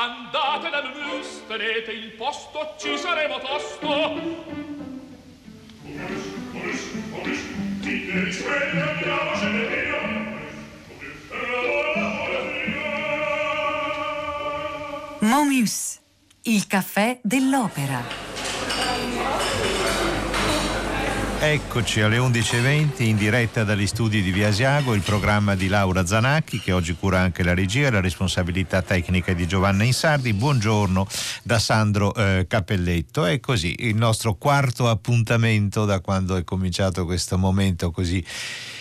Andate da Mus, tenete il posto, ci saremo tosto. Mus, mus, mus, dite risveglia, andiamocene via. Momus, il caffè dell'opera. Eccoci alle 11.20 in diretta dagli studi di Via Asiago, il programma di Laura Zanacchi che oggi cura anche la regia e la responsabilità tecnica di Giovanna Insardi. Buongiorno da Sandro eh, Cappelletto. È così il nostro quarto appuntamento da quando è cominciato questo momento così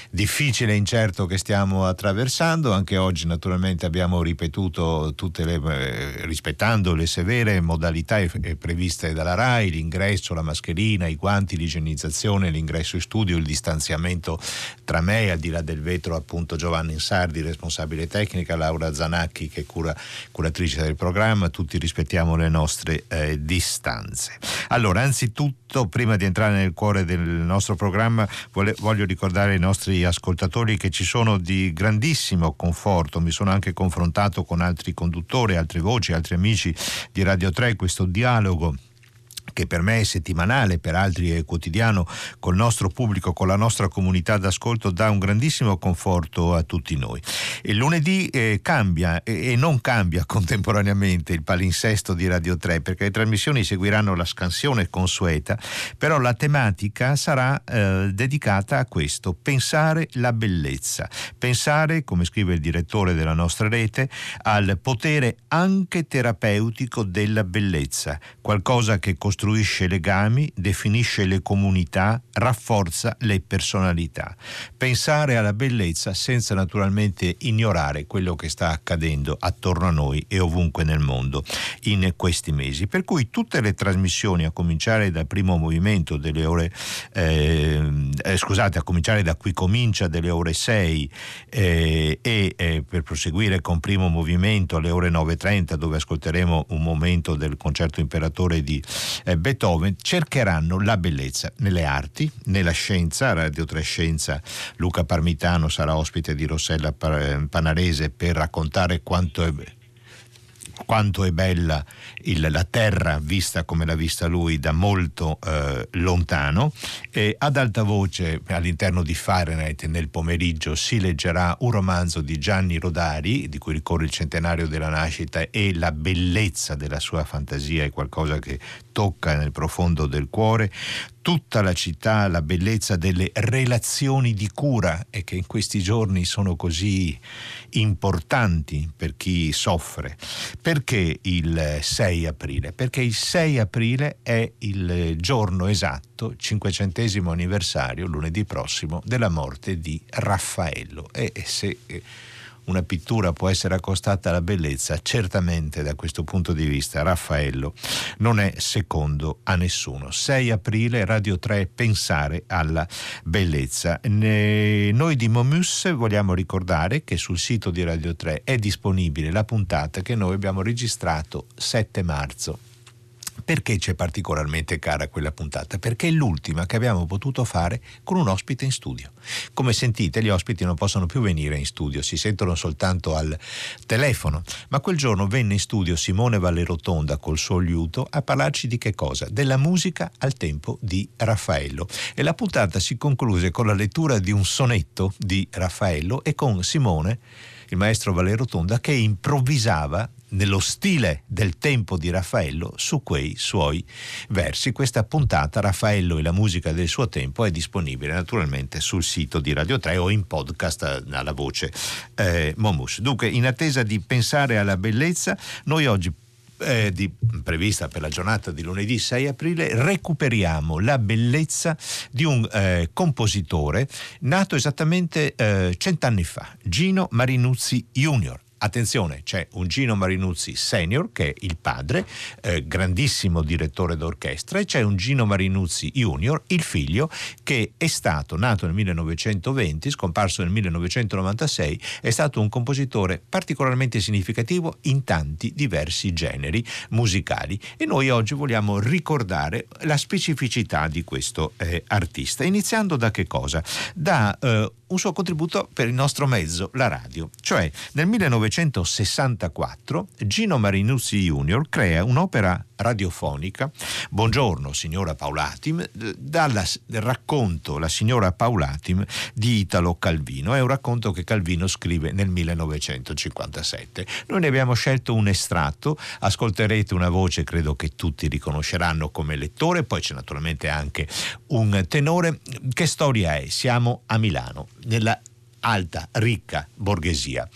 difficile e incerto che stiamo attraversando. Anche oggi naturalmente abbiamo ripetuto tutte le, eh, rispettando le severe modalità previste dalla RAI, l'ingresso, la mascherina, i guanti, l'igienizzazione, l'ingresso in studio, il distanziamento tra me, al di là del vetro appunto Giovanni Insardi, responsabile tecnica, Laura Zanacchi che è cura, curatrice del programma, tutti rispettiamo le nostre eh, distanze. Allora, anzitutto, prima di entrare nel cuore del nostro programma, voglio ricordare i nostri ascoltatori che ci sono di grandissimo conforto, mi sono anche confrontato con altri conduttori, altre voci, altri amici di Radio 3, questo dialogo che per me è settimanale, per altri è quotidiano, col nostro pubblico, con la nostra comunità d'ascolto, dà un grandissimo conforto a tutti noi. Il lunedì eh, cambia e, e non cambia contemporaneamente il palinsesto di Radio 3 perché le trasmissioni seguiranno la scansione consueta, però la tematica sarà eh, dedicata a questo, pensare la bellezza, pensare, come scrive il direttore della nostra rete, al potere anche terapeutico della bellezza, qualcosa che costruisce costruisce legami, definisce le comunità, rafforza le personalità. Pensare alla bellezza senza naturalmente ignorare quello che sta accadendo attorno a noi e ovunque nel mondo in questi mesi. Per cui tutte le trasmissioni, a cominciare dal primo movimento delle ore, eh, eh, scusate, a cominciare da qui comincia delle ore 6 eh, e eh, per proseguire con primo movimento alle ore 9.30 dove ascolteremo un momento del concerto imperatore di eh, Beethoven cercheranno la bellezza nelle arti, nella scienza, Radio 3 Scienza, Luca Parmitano sarà ospite di Rossella Panarese per raccontare quanto è quanto è bella il, la terra vista come l'ha vista lui da molto eh, lontano. E ad alta voce all'interno di Fahrenheit nel pomeriggio si leggerà un romanzo di Gianni Rodari, di cui ricorre il centenario della nascita e la bellezza della sua fantasia è qualcosa che tocca nel profondo del cuore tutta la città, la bellezza delle relazioni di cura e che in questi giorni sono così importanti per chi soffre. Perché il 6 aprile? Perché il 6 aprile è il giorno esatto, cinquecentesimo anniversario, lunedì prossimo, della morte di Raffaello. E se una pittura può essere accostata alla bellezza, certamente da questo punto di vista Raffaello non è secondo a nessuno. 6 aprile, Radio 3, pensare alla bellezza. Ne... Noi di Momus vogliamo ricordare che sul sito di Radio 3 è disponibile la puntata che noi abbiamo registrato 7 marzo perché c'è particolarmente cara quella puntata? Perché è l'ultima che abbiamo potuto fare con un ospite in studio. Come sentite, gli ospiti non possono più venire in studio, si sentono soltanto al telefono. Ma quel giorno venne in studio Simone Vallerotonda col suo liuto a parlarci di che cosa? Della musica al tempo di Raffaello. E la puntata si concluse con la lettura di un sonetto di Raffaello e con Simone il maestro Vallerotonda che improvvisava nello stile del tempo di Raffaello su quei suoi versi. Questa puntata, Raffaello e la musica del suo tempo, è disponibile naturalmente sul sito di Radio 3 o in podcast alla voce eh, Momus. Dunque, in attesa di pensare alla bellezza, noi oggi eh, di, prevista per la giornata di lunedì 6 aprile, recuperiamo la bellezza di un eh, compositore nato esattamente eh, cent'anni fa, Gino Marinuzzi Jr. Attenzione, c'è un Gino Marinuzzi senior che è il padre, eh, grandissimo direttore d'orchestra, e c'è un Gino Marinuzzi junior, il figlio, che è stato nato nel 1920, scomparso nel 1996, è stato un compositore particolarmente significativo in tanti diversi generi musicali e noi oggi vogliamo ricordare la specificità di questo eh, artista, iniziando da che cosa? Da eh, un suo contributo per il nostro mezzo, la radio. Cioè, nel 1964 Gino Marinuzzi Jr. crea un'opera radiofonica, Buongiorno signora Paulatim, dal racconto La signora Paulatim di Italo Calvino. È un racconto che Calvino scrive nel 1957. Noi ne abbiamo scelto un estratto, ascolterete una voce credo che tutti riconosceranno come lettore, poi c'è naturalmente anche un tenore. Che storia è? Siamo a Milano, nella alta, ricca borghesia.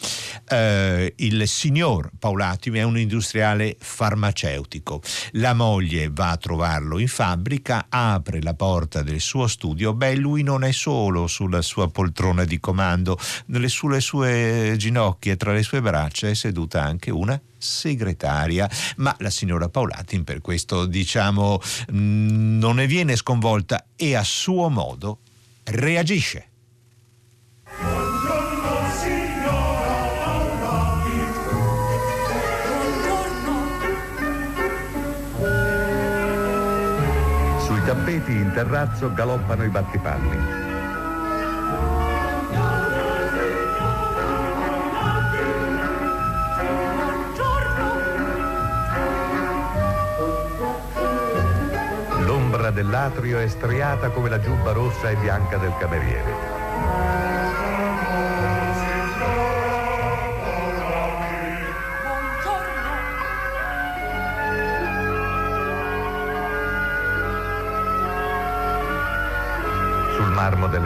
Eh, il signor Paulatimi è un industriale farmaceutico. La moglie va a trovarlo in fabbrica, apre la porta del suo studio. Beh, lui non è solo sulla sua poltrona di comando, sulle sue ginocchia, tra le sue braccia è seduta anche una segretaria, ma la signora Paulatin per questo diciamo mm, non ne viene sconvolta e a suo modo reagisce. Sui tappeti in terrazzo galoppano i battipalli. L'ombra dell'atrio è striata come la giubba rossa e bianca del cameriere.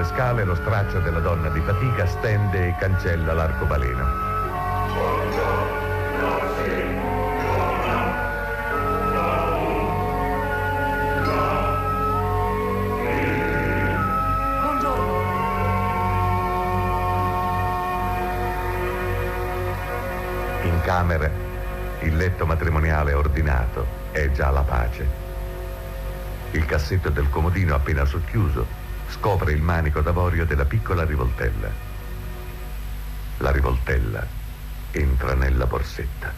Scale lo straccio della donna di fatica stende e cancella l'arcobaleno. In camera il letto matrimoniale ordinato è già la pace. Il cassetto del comodino appena socchiuso scopre il manico d'avorio della piccola rivoltella. La rivoltella entra nella borsetta.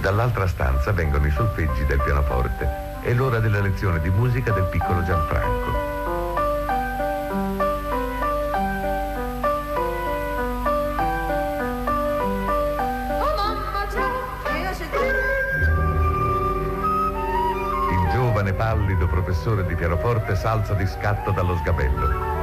Dall'altra stanza vengono i solfeggi del pianoforte. È l'ora della lezione di musica del piccolo Gianfranco. Professore di pianoforte s'alza di scatto dallo sgabello.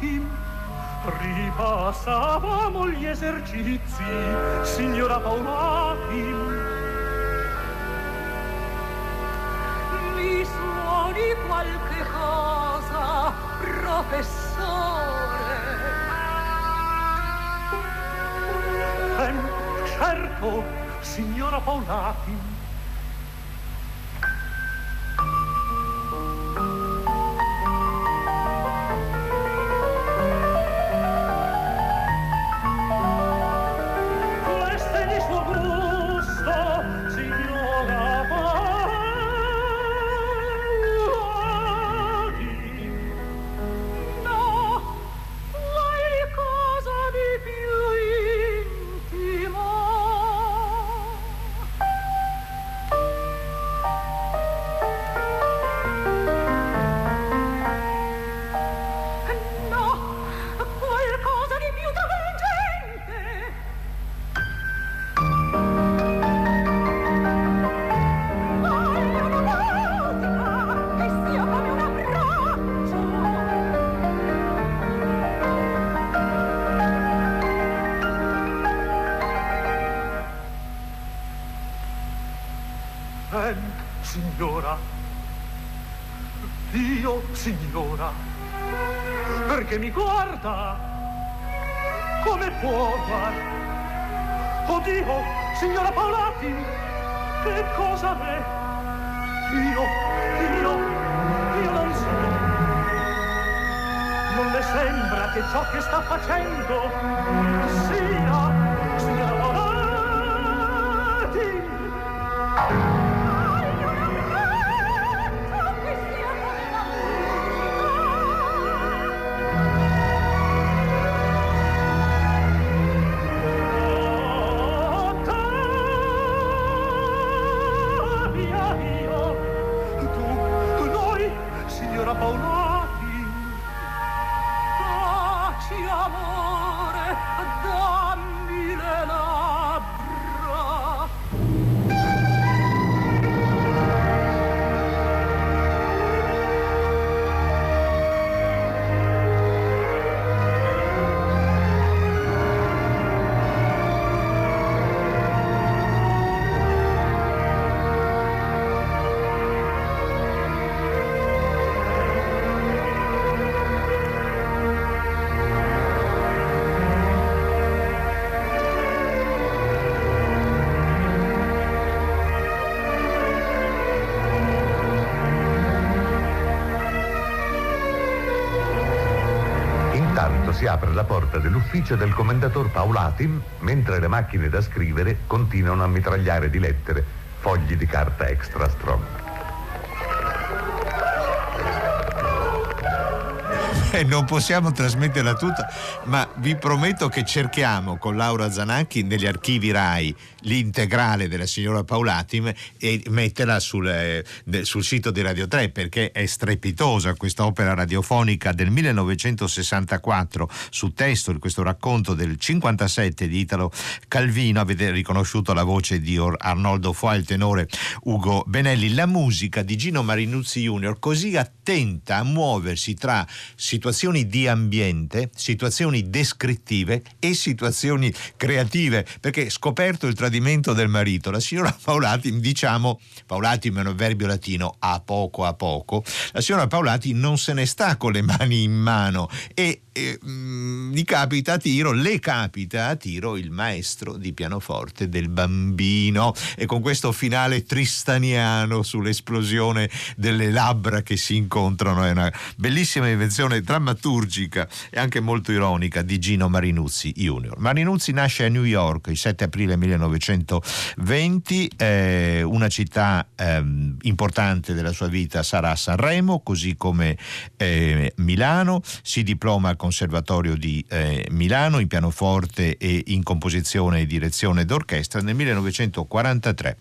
Paolati, ripassavamo gli esercizi, signora Paolati. Mi suoni qualche cosa, professore. Ehm, certo, signora Paolati. Perché mi guarda? Come può guardare? Oddio, signora Paolati, che cosa me? Io, io, io non so. Non le sembra che ciò che sta facendo sia, apre la porta dell'ufficio del commendator Paulatin mentre le macchine da scrivere continuano a mitragliare di lettere fogli di carta extra strong. Eh, non possiamo trasmetterla tutta, ma vi prometto che cerchiamo con Laura Zanacchi negli archivi RAI l'integrale della signora Paulatim e metterla sul, eh, sul sito di Radio 3 perché è strepitosa questa opera radiofonica del 1964 su testo di questo racconto del 57 di Italo Calvino. Avete riconosciuto la voce di Arnoldo Foa, il tenore Ugo Benelli, la musica di Gino Marinuzzi Jr. così attenta a muoversi tra situazioni situazioni di ambiente, situazioni descrittive e situazioni creative, perché scoperto il tradimento del marito, la signora Paolati, diciamo, Paolati è un avverbio latino, a poco a poco, la signora Paolati non se ne sta con le mani in mano e eh, mh, gli capita a tiro, le capita a tiro il maestro di pianoforte del bambino e con questo finale tristaniano sull'esplosione delle labbra che si incontrano è una bellissima invenzione drammaturgica e anche molto ironica di Gino Marinuzzi Jr. Marinuzzi nasce a New York il 7 aprile 1920, eh, una città eh, importante della sua vita sarà Sanremo, così come eh, Milano, si diploma Conservatorio di eh, Milano in pianoforte e in composizione e direzione d'orchestra nel 1943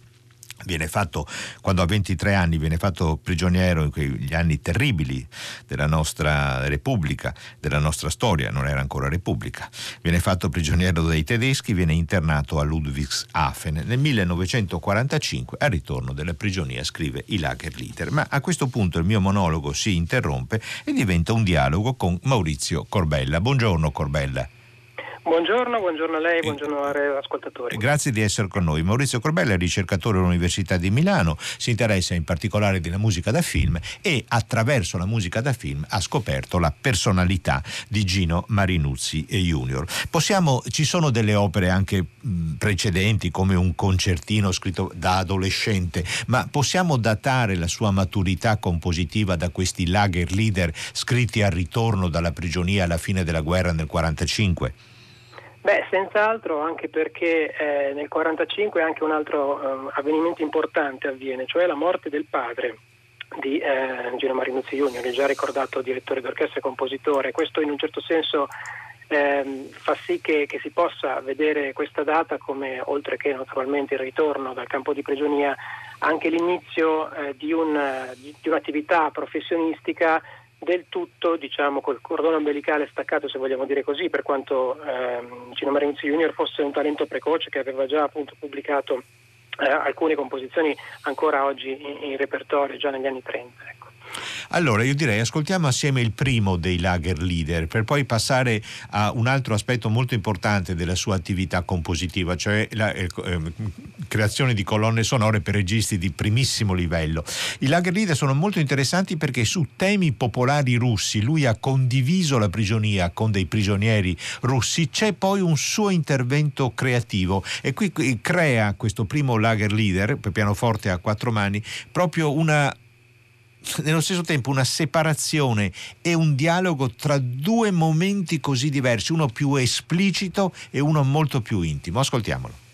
viene fatto, quando ha 23 anni, viene fatto prigioniero in quegli anni terribili della nostra Repubblica, della nostra storia, non era ancora Repubblica. Viene fatto prigioniero dai tedeschi, viene internato a Ludwigshafen. Nel 1945, al ritorno della prigionia, scrive i Lagerlieder. Ma a questo punto il mio monologo si interrompe e diventa un dialogo con Maurizio Corbella. Buongiorno Corbella. Buongiorno, buongiorno a lei, buongiorno agli ascoltatori. Grazie di essere con noi. Maurizio Corbella è ricercatore all'Università di Milano, si interessa in particolare della musica da film e attraverso la musica da film ha scoperto la personalità di Gino Marinuzzi e Junior. Possiamo, ci sono delle opere anche precedenti come un concertino scritto da adolescente, ma possiamo datare la sua maturità compositiva da questi lager leader scritti al ritorno dalla prigionia alla fine della guerra nel 1945? Beh, senz'altro anche perché eh, nel 1945 anche un altro eh, avvenimento importante avviene, cioè la morte del padre di eh, Gino Marinuzzi Junior, il già ricordato direttore d'orchestra e compositore. Questo in un certo senso ehm, fa sì che, che, si possa vedere questa data come, oltre che naturalmente il ritorno dal campo di prigionia, anche l'inizio eh, di, un, di un'attività professionistica del tutto diciamo col cordone ombelicale staccato se vogliamo dire così per quanto ehm, Gino Marinzi Junior fosse un talento precoce che aveva già appunto pubblicato eh, alcune composizioni ancora oggi in, in, repertorio già negli anni 30 ecco. Allora io direi ascoltiamo assieme il primo dei Lager Leader per poi passare a un altro aspetto molto importante della sua attività compositiva, cioè la eh, eh, creazione di colonne sonore per registi di primissimo livello. I Lager Leader sono molto interessanti perché su temi popolari russi lui ha condiviso la prigionia con dei prigionieri russi, c'è poi un suo intervento creativo e qui crea questo primo Lager Leader per pianoforte a quattro mani proprio una nello stesso tempo una separazione e un dialogo tra due momenti così diversi, uno più esplicito e uno molto più intimo. Ascoltiamolo.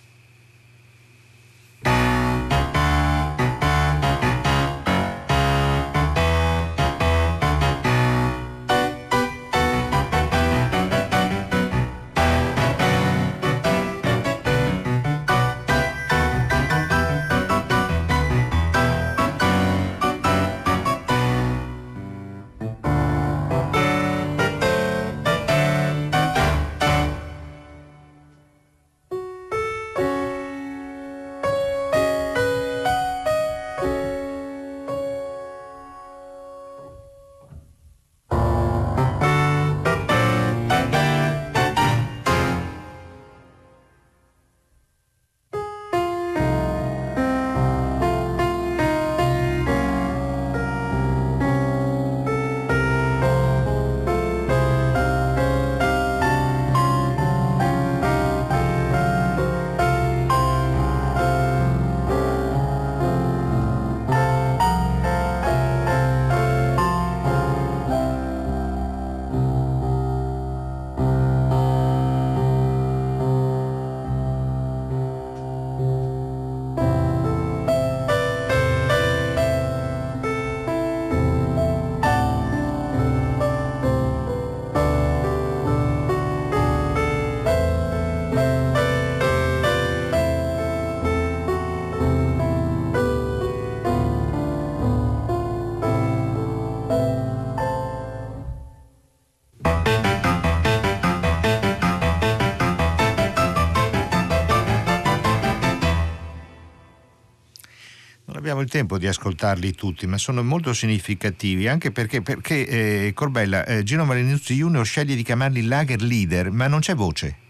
Abbiamo il tempo di ascoltarli tutti, ma sono molto significativi anche perché, perché eh, Corbella, eh, Gino Marinuzzi Junior sceglie di chiamarli lager leader, ma non c'è voce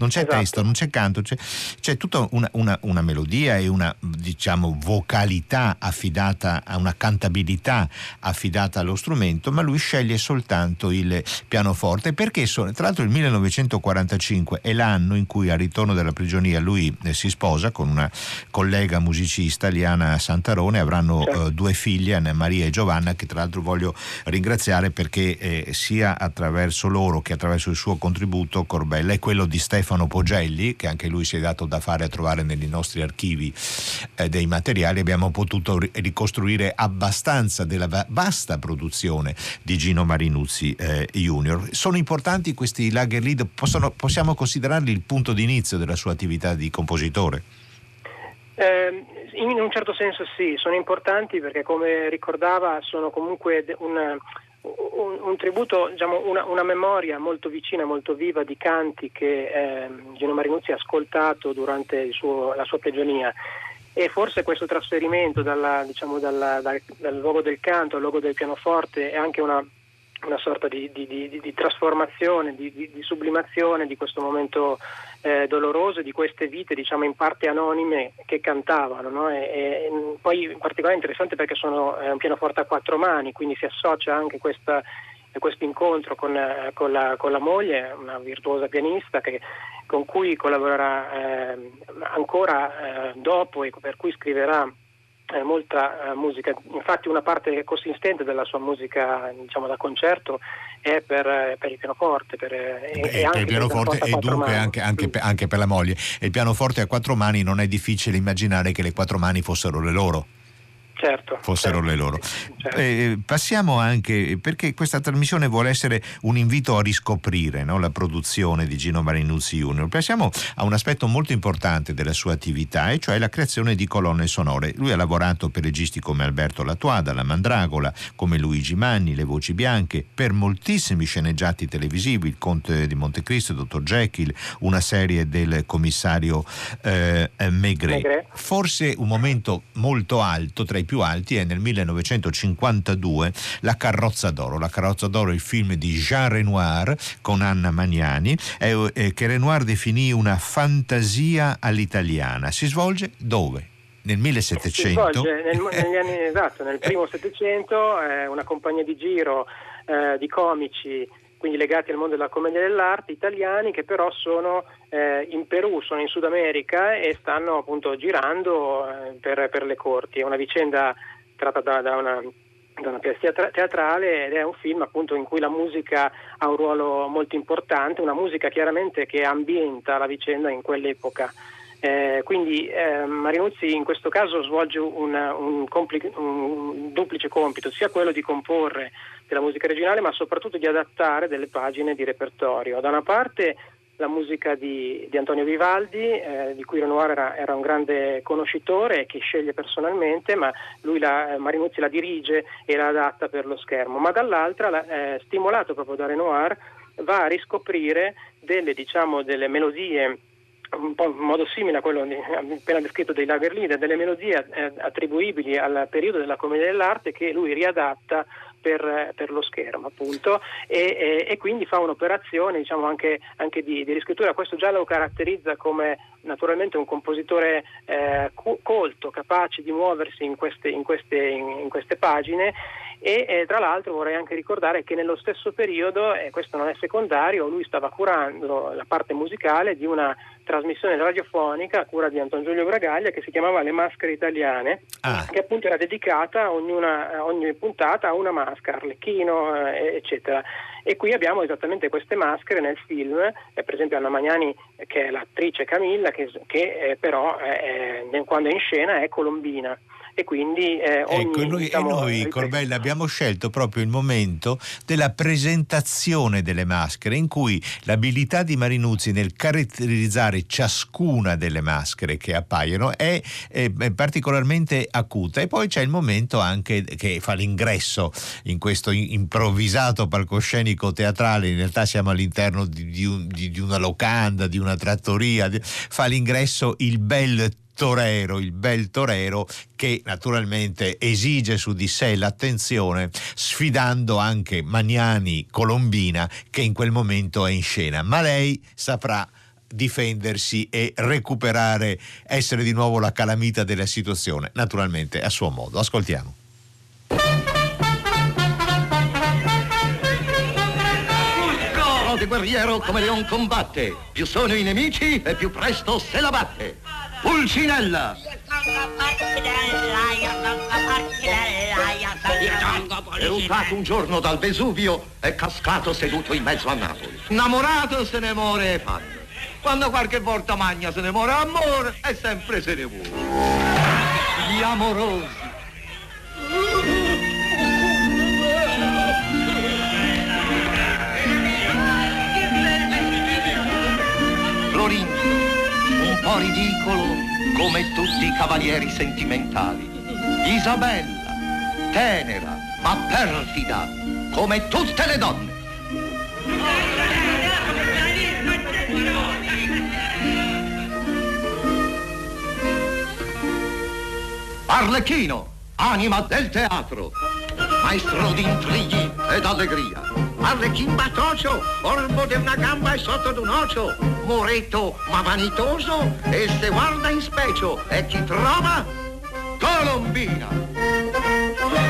non c'è esatto. testo, non c'è canto, c'è, c'è tutta una, una, una, melodia e una diciamo, vocalità affidata a una cantabilità affidata allo strumento, ma lui sceglie soltanto il pianoforte perché sono, tra l'altro il 1945 è l'anno in cui al ritorno dalla prigionia lui eh, si sposa con una collega musicista, Liana Santarone, avranno certo. eh, due figlie, Anna Maria e Giovanna, che tra l'altro voglio ringraziare perché eh, sia attraverso loro che attraverso il suo contributo Corbella è quello di Stefano Stefano Pogelli, che anche lui si è dato da fare a trovare nei nostri archivi eh, dei materiali, abbiamo potuto ricostruire abbastanza della vasta produzione di Gino Marinuzzi eh, Junior. Sono importanti questi lager lead, possono, possiamo considerarli il punto d'inizio della sua attività di compositore? Eh, in un certo senso sì, sono importanti perché come ricordava sono comunque un, un, un tributo, diciamo, una, una, memoria molto vicina, molto viva di canti che eh, Gino Marinuzzi ha ascoltato durante suo, la sua prigionia. E forse questo trasferimento dalla, diciamo, dalla, dal, dal, luogo del canto al luogo del pianoforte è anche una, una sorta di, di, di, di trasformazione, di, sublimazione di questo momento eh, doloroso, di queste vite diciamo in parte anonime che cantavano. No? E, e, poi in particolare interessante perché sono eh, un pianoforte a quattro mani, quindi si associa anche questa, questo incontro con, eh, con, la, con, la, moglie, una virtuosa pianista che, con cui collaborerà eh, ancora eh, dopo e per cui scriverà eh, molta eh, musica, infatti una parte consistente della sua musica diciamo, da concerto è per, eh, per il pianoforte. Per, eh, Beh, e, anche il pianoforte e dunque anche, anche, anche per la moglie. E il pianoforte a quattro mani non è difficile immaginare che le quattro mani fossero le loro certo, fossero certo, le loro. Certo. Eh, passiamo anche, perché questa trasmissione vuole essere un invito a riscoprire no, la produzione di Gino Marinuzzi Junior. Passiamo a un aspetto molto importante della sua attività, e cioè la creazione di colonne sonore. Lui ha lavorato per registi come Alberto Latuada, La Mandragola, come Luigi Manni, Le Voci Bianche, per moltissimi sceneggiati televisivi, Il Conte di Montecristo, Dottor Jekyll, una serie del commissario eh, Maigret. Maigret. Forse un momento molto alto tra i più alti è nel 1952 La carrozza d'oro. La carrozza d'oro è il film di Jean Renoir con Anna Magnani eh, eh, che Renoir definì una fantasia all'italiana. Si svolge dove? Nel 1700? Si svolge nel, negli anni, esatto, nel primo Settecento, eh, una compagnia di giro eh, di comici quindi legati al mondo della commedia dell'arte, italiani che però sono eh, in Perù, sono in Sud America e stanno appunto girando eh, per, per, le corti. È una vicenda tratta da, da una da una piazza teatrale ed è un film appunto in cui la musica ha un ruolo molto importante, una musica chiaramente che ambienta la vicenda in quell'epoca. Eh, quindi eh, Marinuzzi in questo caso svolge una, un, compli- un, duplice compito, sia quello di comporre della musica regionale, ma soprattutto di adattare delle pagine di repertorio. Da una parte la musica di, di Antonio Vivaldi, eh, di cui Renoir era, era, un grande conoscitore che sceglie personalmente, ma lui la, Marinuzzi la dirige e la adatta per lo schermo. Ma dall'altra, la, eh, stimolato proprio da Renoir, va a riscoprire delle, diciamo, delle melodie un po' in modo simile a quello appena descritto dei Lager Leader, delle melodie eh, attribuibili al periodo della commedia dell'arte che lui riadatta per, per, lo schermo appunto e, e, e, quindi fa un'operazione diciamo anche, anche di, di, riscrittura. Questo già lo caratterizza come naturalmente un compositore eh, colto capace di muoversi in queste, in queste, in, queste pagine e eh, tra l'altro vorrei anche ricordare che nello stesso periodo, e questo non è secondario, lui stava curando la parte musicale di una trasmissione radiofonica a cura di Anton Giulio Bragaglia che si chiamava Le maschere italiane, ah. che appunto era dedicata ognuna, ogni puntata a una maschera, Arlecchino, eh, eccetera. E qui abbiamo esattamente queste maschere nel film, eh, per esempio Anna Magnani che è l'attrice Camilla, che, che eh, però quando è in scena è colombina e quindi eh, ogni, ecco, noi, diciamo, e noi Corbella abbiamo scelto proprio il momento della presentazione delle maschere in cui l'abilità di Marinuzzi nel caratterizzare ciascuna delle maschere che appaiono è, è, è particolarmente acuta. E poi c'è il momento anche che fa l'ingresso in questo improvvisato palcoscenico teatrale. In realtà siamo all'interno di, di, un, di, di una locanda di una trattoria fa l'ingresso il bel torero, il bel torero che naturalmente esige su di sé l'attenzione sfidando anche Magnani Colombina che in quel momento è in scena, ma lei saprà difendersi e recuperare, essere di nuovo la calamita della situazione, naturalmente a suo modo. Ascoltiamo. Guerriero come Leon combatte, più sono i nemici e più presto se la batte. Pulcinella! È ruttato un giorno dal Vesuvio e cascato seduto in mezzo a Napoli. Innamorato se ne muore e fanno. Quando qualche volta magna se ne muore amore e sempre se ne vuole. Gli amorosi. Florinda po' ridicolo come tutti i cavalieri sentimentali. Isabella, tenera, ma perfida, come tutte le donne. Arlecchino, anima del teatro, maestro di intrighi ed allegria. Arlecchino batocio, orbo di una gamba e sotto d'un ocio, moretto ma vanitoso, e se guarda in specio e chi trova? Colombina!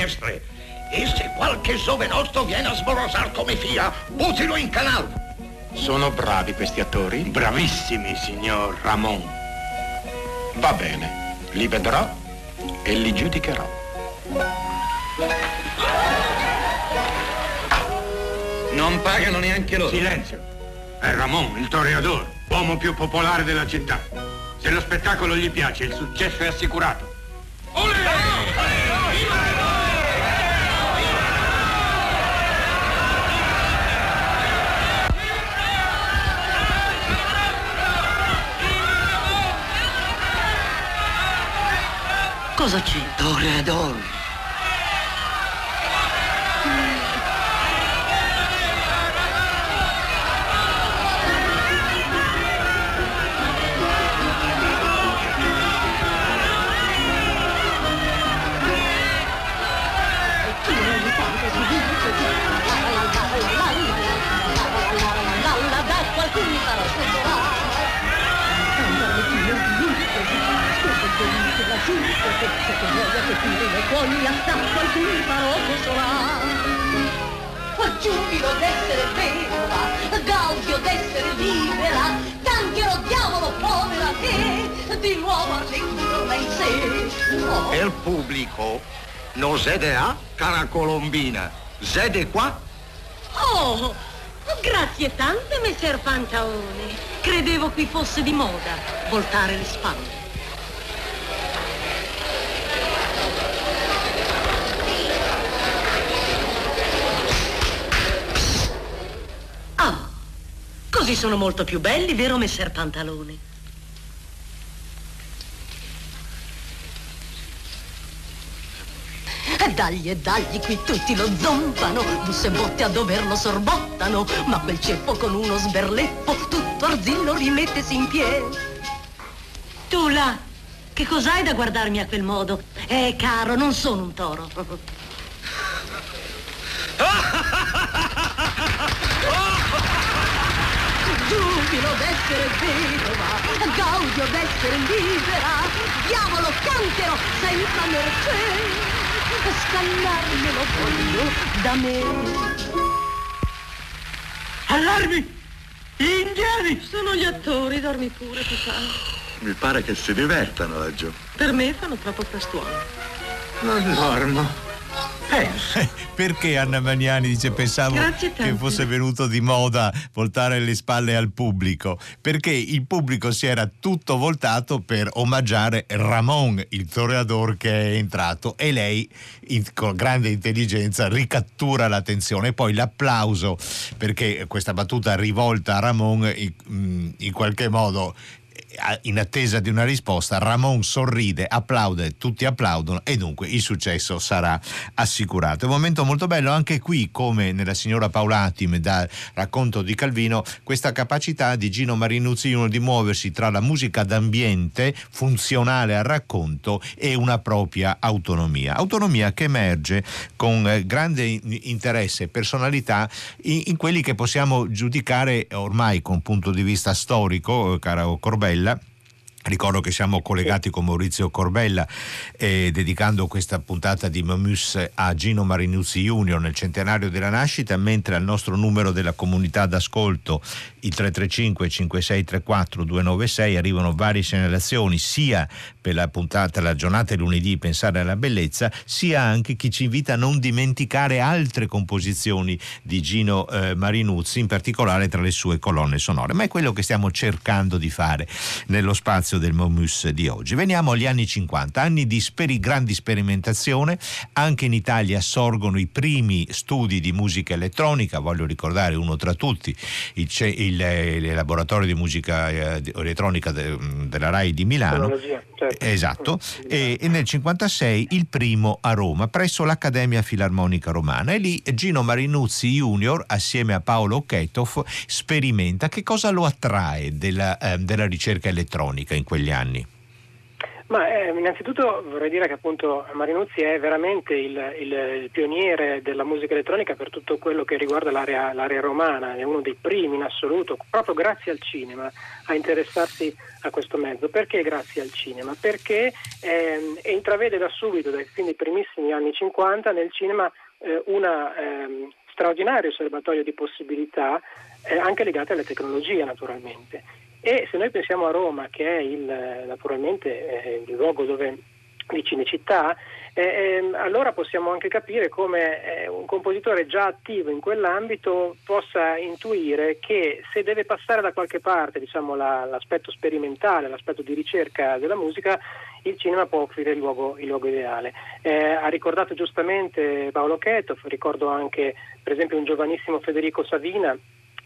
Finestre. E se qualche sovenosto viene a sborosar come fia, buttilo in canal. Sono bravi questi attori? Bravissimi, signor Ramon. Va bene, li vedrò e li giudicherò. Non pagano neanche loro. Silenzio. È Ramon, il toreador, uomo più popolare della città. Se lo spettacolo gli piace, il successo è assicurato. Cosa c'è? Toreador. Da Fa giubilo d'essere vera, gaudio d'essere libera, tanchero diavolo povera che di nuovo arlecchino in sé. Oh. El pubblico non sede a cara colombina. Sede qua? Oh, grazie tante, messer Pantaone. Credevo qui fosse di moda voltare le spalle. Così sono molto più belli, vero, messer Pantalone? E dagli e dagli qui tutti lo zompano, busse e botte a doverlo sorbottano, ma quel ceppo con uno sberleppo tutto arzillo rimettesi in piedi. Tu là, che cos'hai da guardarmi a quel modo? Eh, caro, non sono un toro. Giubilo d'essere vedova, gaudio d'essere libera, diavolo canchero senza mercé, scannarmelo voglio da me. Allarmi! Indiani! Sono gli attori, dormi pure, tu sai. Mi pare che si divertano laggiù. Per me fanno troppo frastuono. Non dormo. Pensa. Perché Anna Magnani dice pensavo che fosse venuto di moda voltare le spalle al pubblico? Perché il pubblico si era tutto voltato per omaggiare Ramon, il toreador che è entrato e lei in- con grande intelligenza ricattura l'attenzione e poi l'applauso perché questa battuta rivolta a Ramon in, mm, in qualche modo eh, in attesa di una risposta, Ramon sorride, applaude, tutti applaudono e dunque il successo sarà assicurato. Un momento molto bello anche qui, come nella signora Paulatim dal racconto di Calvino, questa capacità di Gino Marinuzzi Junior di muoversi tra la musica d'ambiente funzionale al racconto e una propria autonomia. Autonomia che emerge con eh, grande in- interesse e personalità in, in quelli che possiamo giudicare ormai con punto di vista storico, eh, caro Corbella. Ricordo che siamo collegati con Maurizio Corbella eh, dedicando questa puntata di Momus a Gino Marinuzzi Junior nel centenario della nascita, mentre al nostro numero della comunità d'ascolto il 335 5634 296 arrivano varie segnalazioni sia per la puntata, la giornata di lunedì Pensare alla bellezza, sia anche chi ci invita a non dimenticare altre composizioni di Gino eh, Marinuzzi, in particolare tra le sue colonne sonore. Ma è quello che stiamo cercando di fare nello spazio del Momus di oggi. Veniamo agli anni 50, anni di speri- grandi sperimentazione, anche in Italia sorgono i primi studi di musica elettronica, voglio ricordare uno tra tutti, il, ce- il, il laboratorio di musica eh, elettronica de- della RAI di Milano. Certo. Esatto, e, e nel 56 il primo a Roma, presso l'Accademia Filarmonica Romana. E lì Gino Marinuzzi Junior, assieme a Paolo Ketov, sperimenta. Che cosa lo attrae della, eh, della ricerca elettronica in quegli anni? Ma eh, innanzitutto vorrei dire che appunto Marinuzzi è veramente il, il, il, pioniere della musica elettronica per tutto quello che riguarda l'area, l'area, romana, è uno dei primi in assoluto, proprio grazie al cinema, a interessarsi a questo mezzo. Perché grazie al cinema? Perché eh, intravede da subito, dai fin dai primissimi anni 50, nel cinema eh, un eh, straordinario serbatoio di possibilità eh, anche legate alle tecnologie naturalmente. E se noi pensiamo a Roma, che è il, naturalmente eh, il luogo dove di Cinecittà, eh, eh, allora possiamo anche capire come eh, un compositore già attivo in quell'ambito possa intuire che se deve passare da qualche parte diciamo, la, l'aspetto sperimentale, l'aspetto di ricerca della musica, il cinema può offrire il luogo, il luogo ideale. Eh, ha ricordato giustamente Paolo Cheto, ricordo anche per esempio un giovanissimo Federico Savina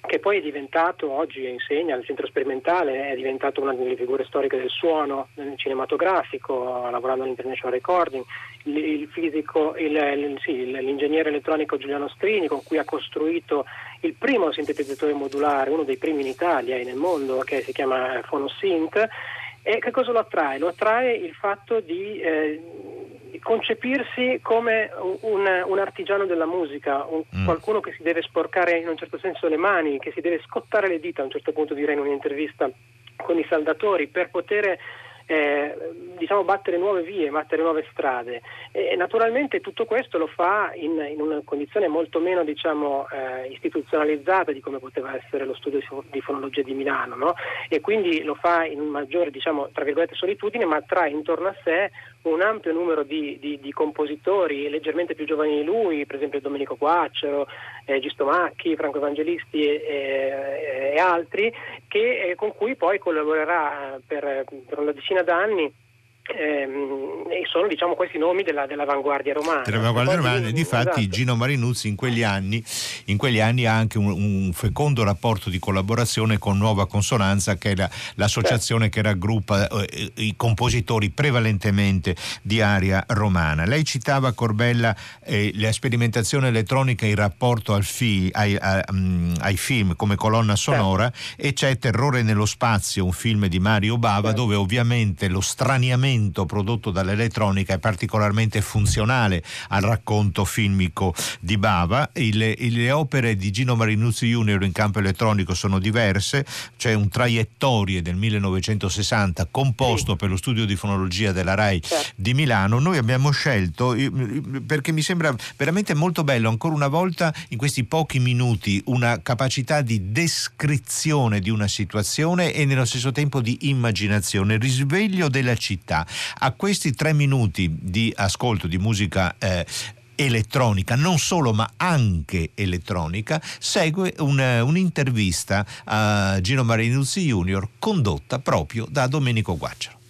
che poi è diventato, oggi insegna al centro sperimentale, è diventato una delle figure storiche del suono cinematografico, lavorando all'International Recording, il, il fisico, il, il, sì, l'ingegnere elettronico Giuliano Strini con cui ha costruito il primo sintetizzatore modulare, uno dei primi in Italia e nel mondo, che si chiama PhonoSynth. E che cosa lo attrae? Lo attrae il fatto di eh, concepirsi come un, un, artigiano della musica, un, mm. qualcuno che si deve sporcare in un certo senso le mani, che si deve scottare le dita, a un certo punto direi in un'intervista con i saldatori, per poter eh, diciamo, battere nuove vie, battere nuove strade. E, naturalmente tutto questo lo fa in, in una condizione molto meno diciamo, eh, istituzionalizzata di come poteva essere lo studio di fonologia di Milano no? e quindi lo fa in maggiore diciamo, solitudine ma trae intorno a sé un ampio numero di, di, di, compositori leggermente più giovani di lui, per esempio Domenico Quaccero, eh, Gisto Macchi, Franco Evangelisti e, e, e altri, che, eh, con cui poi collaborerà per, per una decina d'anni Ehm, e sono diciamo questi nomi della, dell'avanguardia romana. Dell'avanguardia romana, e difatti esatto. Gino Marinuzzi in quegli anni, in quegli anni ha anche un, un, fecondo rapporto di collaborazione con Nuova Consonanza, che è la, l'associazione certo. che raggruppa eh, i compositori prevalentemente di area romana. Lei citava Corbella eh, la sperimentazione elettronica in rapporto fi, ai, a, um, ai, film come colonna sonora certo. e c'è Terrore nello spazio, un film di Mario Bava, certo. dove ovviamente lo straniamento strumento prodotto dall'elettronica è particolarmente funzionale al racconto filmico di Bava. Il, le opere di Gino Marinuzzi Junior in campo elettronico sono diverse, c'è un Traiettorie del 1960 composto sì. per lo studio di fonologia della RAI certo. di Milano. Noi abbiamo scelto, perché mi sembra veramente molto bello, ancora una volta in questi pochi minuti, una capacità di descrizione di una situazione e nello stesso tempo di immaginazione, risveglio della città a questi tre minuti di ascolto di musica eh, elettronica, non solo ma anche elettronica, segue un, un'intervista a Gino Marinuzzi Junior condotta proprio da Domenico Guacciaro.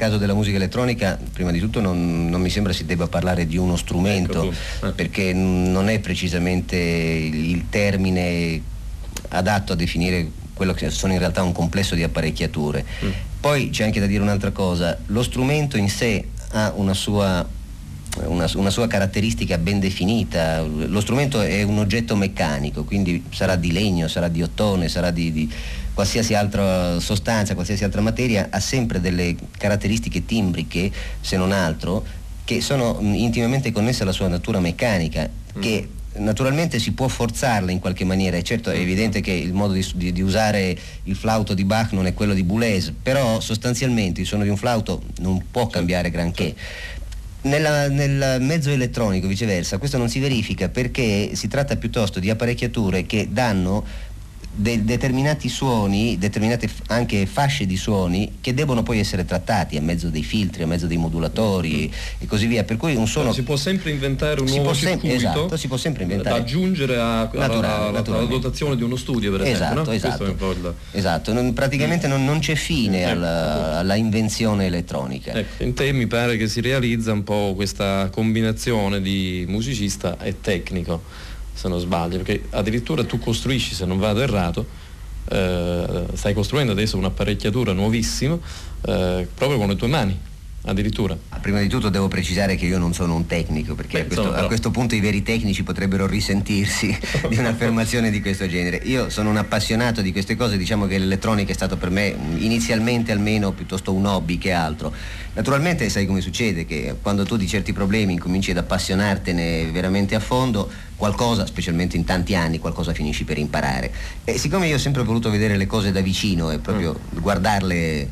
Caso della musica elettronica, prima di tutto non, non mi sembra si debba parlare di uno strumento, ecco eh. perché non è precisamente il termine adatto a definire quello che sono in realtà un complesso di apparecchiature. Mm. Poi c'è anche da dire un'altra cosa, lo strumento in sé ha una sua una, una, sua caratteristica ben definita. Lo strumento è un oggetto meccanico, quindi sarà di legno, sarà di ottone, sarà di, di qualsiasi altra sostanza, qualsiasi altra materia, ha sempre delle caratteristiche timbriche, se non altro, che sono intimamente connesse alla sua natura meccanica, mm. che naturalmente si può forzarla in qualche maniera, è certo è mm. evidente che il modo di, di, di, usare il flauto di Bach non è quello di Boulez, però sostanzialmente il suono di un flauto non può cambiare granché. Nella, nel mezzo elettronico, viceversa, questo non si verifica perché si tratta piuttosto di apparecchiature che danno de- determinati suoni, determinate f- anche fasce di suoni che devono poi essere trattati a mezzo dei filtri, a mezzo dei modulatori mm. e così via. Per cui un suono. Si può sempre inventare un nuovo sem- esatto, si può sempre inventare. Da aggiungere a, naturale, alla, alla dotazione di uno studio, per esempio. Esatto, no? esatto. Il... esatto. Non, praticamente mm. non, non, c'è fine mm. alla, alla, invenzione elettronica. Ecco, in te mi pare che si realizza un po' questa combinazione di musicista e tecnico se non sbaglio, perché addirittura tu costruisci, se non vado errato, eh, stai costruendo adesso un'apparecchiatura nuovissima eh, proprio con le tue mani addirittura. Prima di tutto devo precisare che io non sono un tecnico, perché Beh, a, questo, a, questo, punto i veri tecnici potrebbero risentirsi di un'affermazione di questo genere. Io sono un appassionato di queste cose, diciamo che l'elettronica è stato per me inizialmente almeno piuttosto un hobby che altro. Naturalmente sai come succede, che quando tu di certi problemi incominci ad appassionartene veramente a fondo, qualcosa, specialmente in tanti anni, qualcosa finisci per imparare. E siccome io ho sempre voluto vedere le cose da vicino e proprio mm. guardarle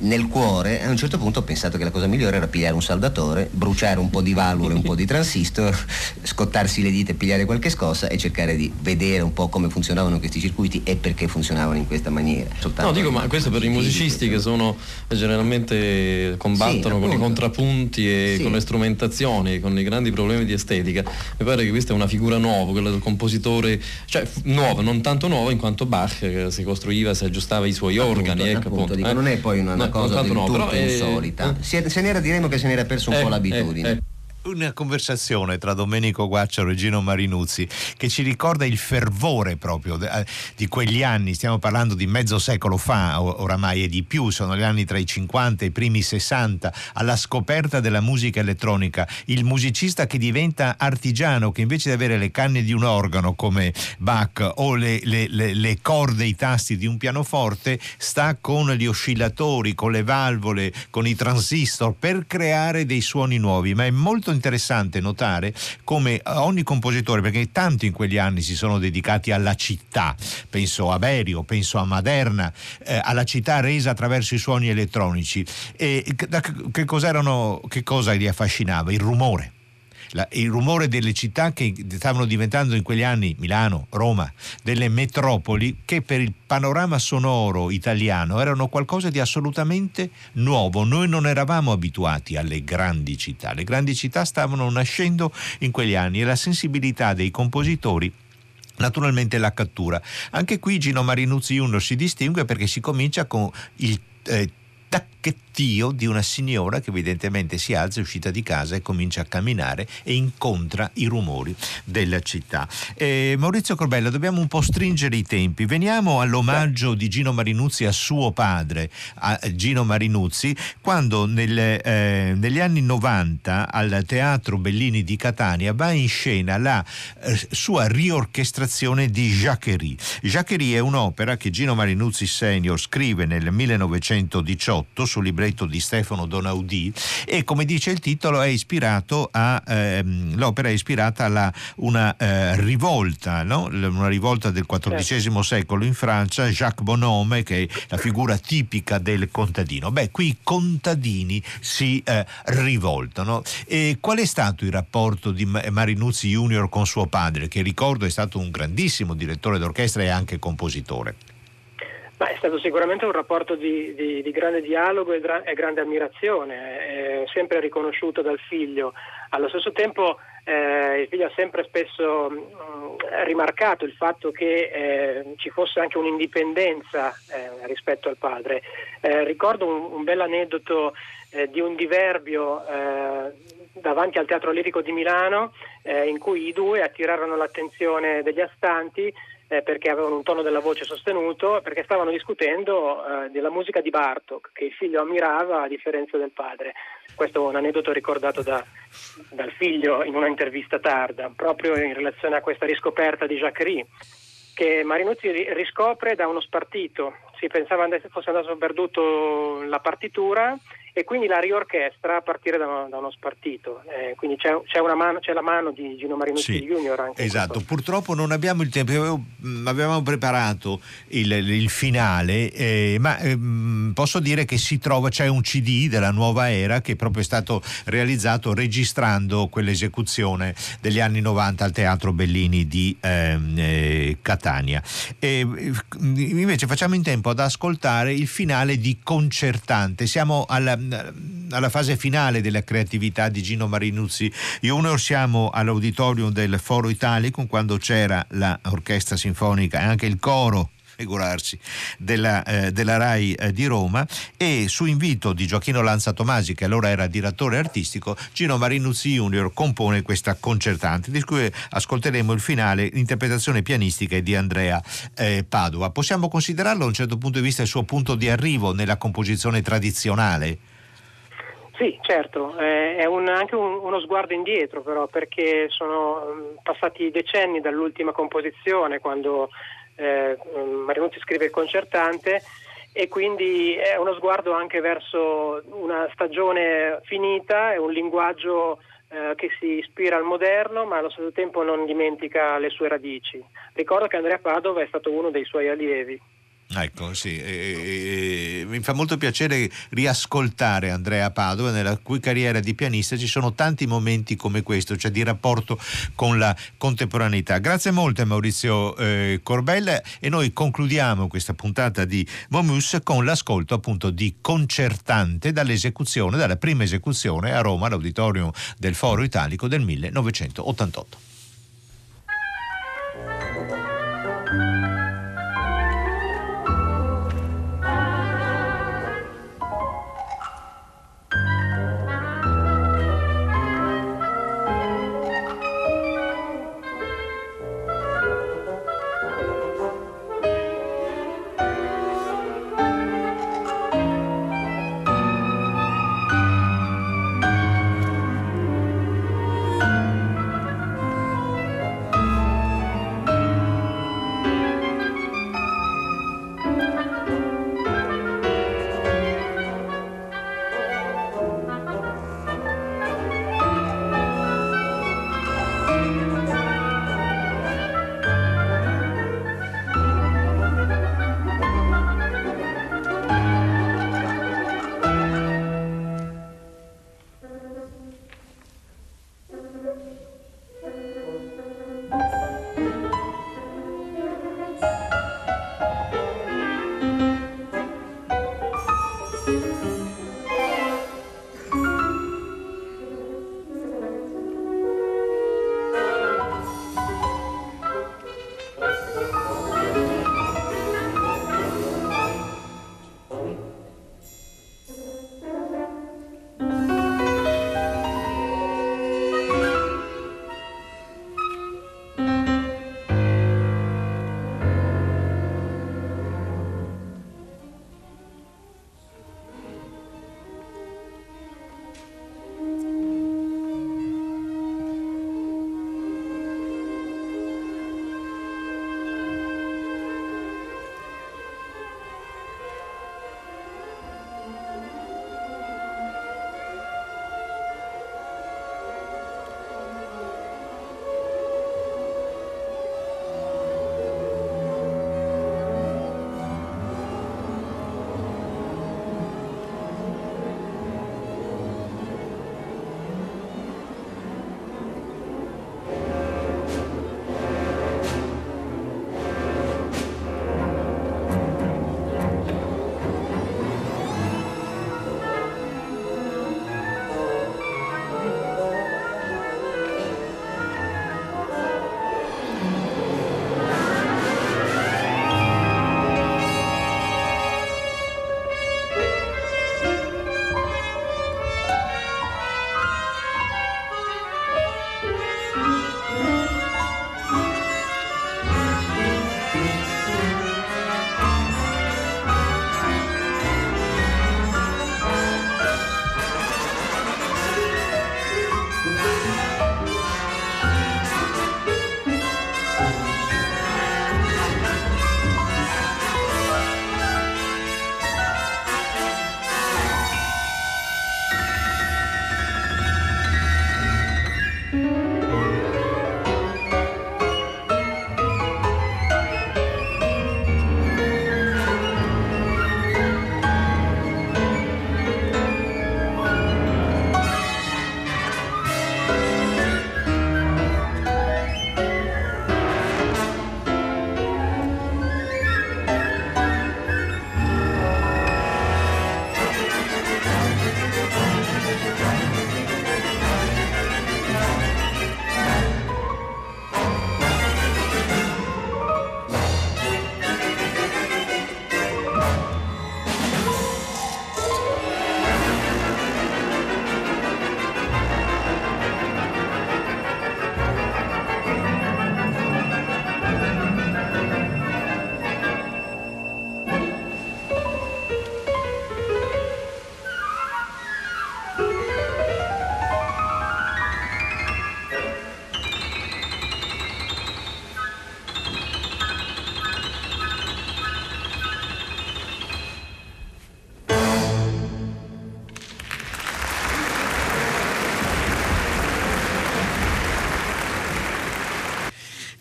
nel cuore, a un certo punto ho pensato che la cosa migliore era pigliare un saldatore, bruciare un po' di valvole, un po' di transistor, scottarsi le dita e pigliare qualche scossa e cercare di vedere un po' come funzionavano questi circuiti e perché funzionavano in questa maniera. Soltanto no, dico, ma questo per i musicisti che sono generalmente combattono sì, con i contrappunti e sì. con le strumentazioni, con i grandi problemi di estetica. Mi pare che questa è una figura nuova, quella del compositore, cioè nuova, non tanto nuova in quanto Bach si costruiva, si aggiustava i suoi appunto, organi. Ecco, appunto, appunto. Dico, eh? non è poi una, no, cosa del no, tutto insolita. Eh, se, se n'era, diremo che se n'era perso un eh, po' l'abitudine. Una conversazione tra Domenico Guacciaro e Gino Marinuzzi che ci ricorda il fervore proprio eh, di quegli anni, stiamo parlando di mezzo secolo fa oramai e di più, sono gli anni tra i 50 e i primi 60, alla scoperta della musica elettronica, il musicista che diventa artigiano, che invece di avere le canne di un organo come Bach o le, le, le, le corde, i tasti di un pianoforte, sta con gli oscillatori, con le valvole, con i transistor per creare dei suoni nuovi, ma è molto molto interessante notare come ogni compositore, perché tanti in quegli anni si sono dedicati alla città, penso a Berio, penso a Maderna, eh, alla città resa attraverso i suoni elettronici. E, che, che cosa li affascinava? Il rumore la, il rumore delle città che stavano diventando in quegli anni, Milano, Roma, delle metropoli, che per il panorama sonoro italiano erano qualcosa di assolutamente nuovo. Noi non eravamo abituati alle grandi città, le grandi città stavano nascendo in quegli anni e la sensibilità dei compositori naturalmente la cattura. Anche qui Gino Marinuzzi Junior si distingue perché si comincia con il eh, tac sacchettio di una signora che evidentemente si alza, è uscita di casa e comincia a camminare e incontra i rumori della città. Eh, Maurizio Corbella, dobbiamo un po' stringere i tempi. Veniamo all'omaggio di Gino Marinuzzi a suo padre, a Gino Marinuzzi, quando nel, eh, negli anni 90 al Teatro Bellini di Catania va in scena la eh, sua riorchestrazione di Jacquerie. Jacquerie è un'opera che Gino Marinuzzi Senior scrive nel 1918 sul libretto di Stefano Donaudì e come dice il titolo è ispirato a ehm, l'opera è ispirata alla una eh, rivolta, no? una rivolta del XIV secolo in Francia, Jacques Bonhomme che è la figura tipica del contadino. Beh, qui i contadini si eh, rivoltano. E qual è stato il rapporto di Marinuzzi Junior con suo padre, che ricordo è stato un grandissimo direttore d'orchestra e anche compositore? Ma è stato sicuramente un rapporto di, di, di grande dialogo e, gra- e, grande ammirazione, è sempre riconosciuto dal figlio. Allo stesso tempo eh, il figlio ha sempre spesso mh, mm, rimarcato il fatto che eh, ci fosse anche un'indipendenza eh, rispetto al padre. Eh, ricordo un, un bel aneddoto eh, di un diverbio eh, davanti al Teatro Lirico di Milano in cui i due attirarono l'attenzione degli astanti eh, perché avevano un tono della voce sostenuto, perché stavano discutendo eh, della musica di Bartok, che il figlio ammirava a differenza del padre. Questo è un aneddoto ricordato da, dal figlio in una intervista tarda, proprio in relazione a questa riscoperta di Jacquerie, che Marinuzzi riscopre da uno spartito. Si pensava fosse andato perduto la partitura e quindi la riorchestra a partire da uno, da uno spartito. Eh, quindi c'è, c'è, mano, c'è, la mano di Gino Marinuzzi sì, Junior anche. Esatto, purtroppo non abbiamo il tempo, avevo, mm, avevamo preparato il, il finale, eh, ma eh, posso dire che si trova, c'è un CD della nuova era che proprio è stato realizzato registrando quell'esecuzione degli anni 90 al Teatro Bellini di ehm, eh, Catania. invece facciamo in tempo ad ascoltare il finale di Concertante. Siamo alla alla fase finale della creatività di Gino Marinuzzi Junior, siamo all'auditorium del Foro Italicum quando c'era l'orchestra sinfonica e anche il coro della, eh, della RAI eh, di Roma e su invito di Gioacchino Lanza Tomasi, che allora era direttore artistico, Gino Marinuzzi Junior compone questa concertante, di cui ascolteremo il finale, l'interpretazione pianistica di Andrea eh, Padova. Possiamo considerarlo a un certo punto di vista il suo punto di arrivo nella composizione tradizionale? Sì, certo, è un, anche un, uno sguardo indietro però perché sono passati decenni dall'ultima composizione quando eh, Marinuzzi scrive il concertante e quindi è uno sguardo anche verso una stagione finita, è un linguaggio eh, che si ispira al moderno ma allo stesso tempo non dimentica le sue radici. Ricordo che Andrea Padova è stato uno dei suoi allievi. Ecco, sì, e, e, mi fa molto piacere riascoltare Andrea Padova, nella cui carriera di pianista ci sono tanti momenti come questo, cioè di rapporto con la contemporaneità. Grazie molto a Maurizio eh, Corbella e noi concludiamo questa puntata di Momus con l'ascolto appunto di Concertante dall'esecuzione, dalla prima esecuzione a Roma, all'Auditorium del Foro Italico del 1988.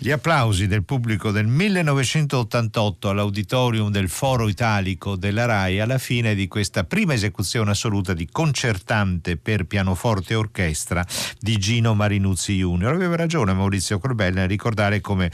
Gli applausi del pubblico del 1988 all'auditorium del Foro Italico della RAI alla fine di questa prima esecuzione assoluta di concertante per pianoforte e orchestra di Gino Marinuzzi Junior. Aveva ragione Maurizio Corbella nel ricordare come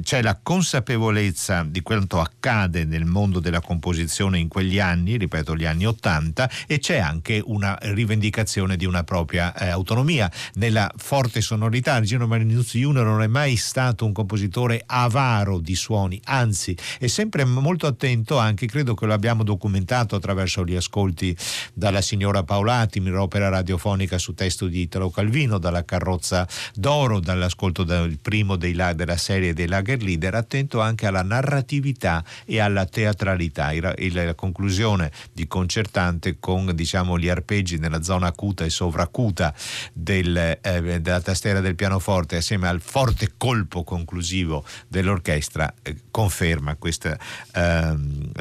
c'è la consapevolezza di quanto accade nel mondo della composizione in quegli anni, ripeto gli anni 80, e c'è anche una rivendicazione di una propria eh, autonomia. Nella forte sonorità Gino Marinuzzi Junior non è mai stato un compositore avaro di suoni, anzi è sempre molto attento anche, credo che lo abbiamo documentato attraverso gli ascolti dalla signora Paolati, opera radiofonica su testo di Italo Calvino, dalla Carrozza d'Oro, dall'ascolto del primo dei, della serie dei Lager Leader, attento anche alla narratività e alla teatralità. la conclusione di concertante con diciamo, gli arpeggi nella zona acuta e sovracuta del, eh, della tastiera del pianoforte assieme al forte colpo conclusivo dell'orchestra eh, conferma questa eh,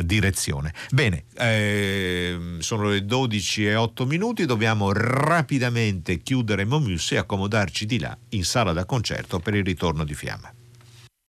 direzione. Bene, ehm, sono le 12 e 8 minuti, dobbiamo rapidamente chiudere Momus e accomodarci di là in sala da concerto per il ritorno di Fiamma.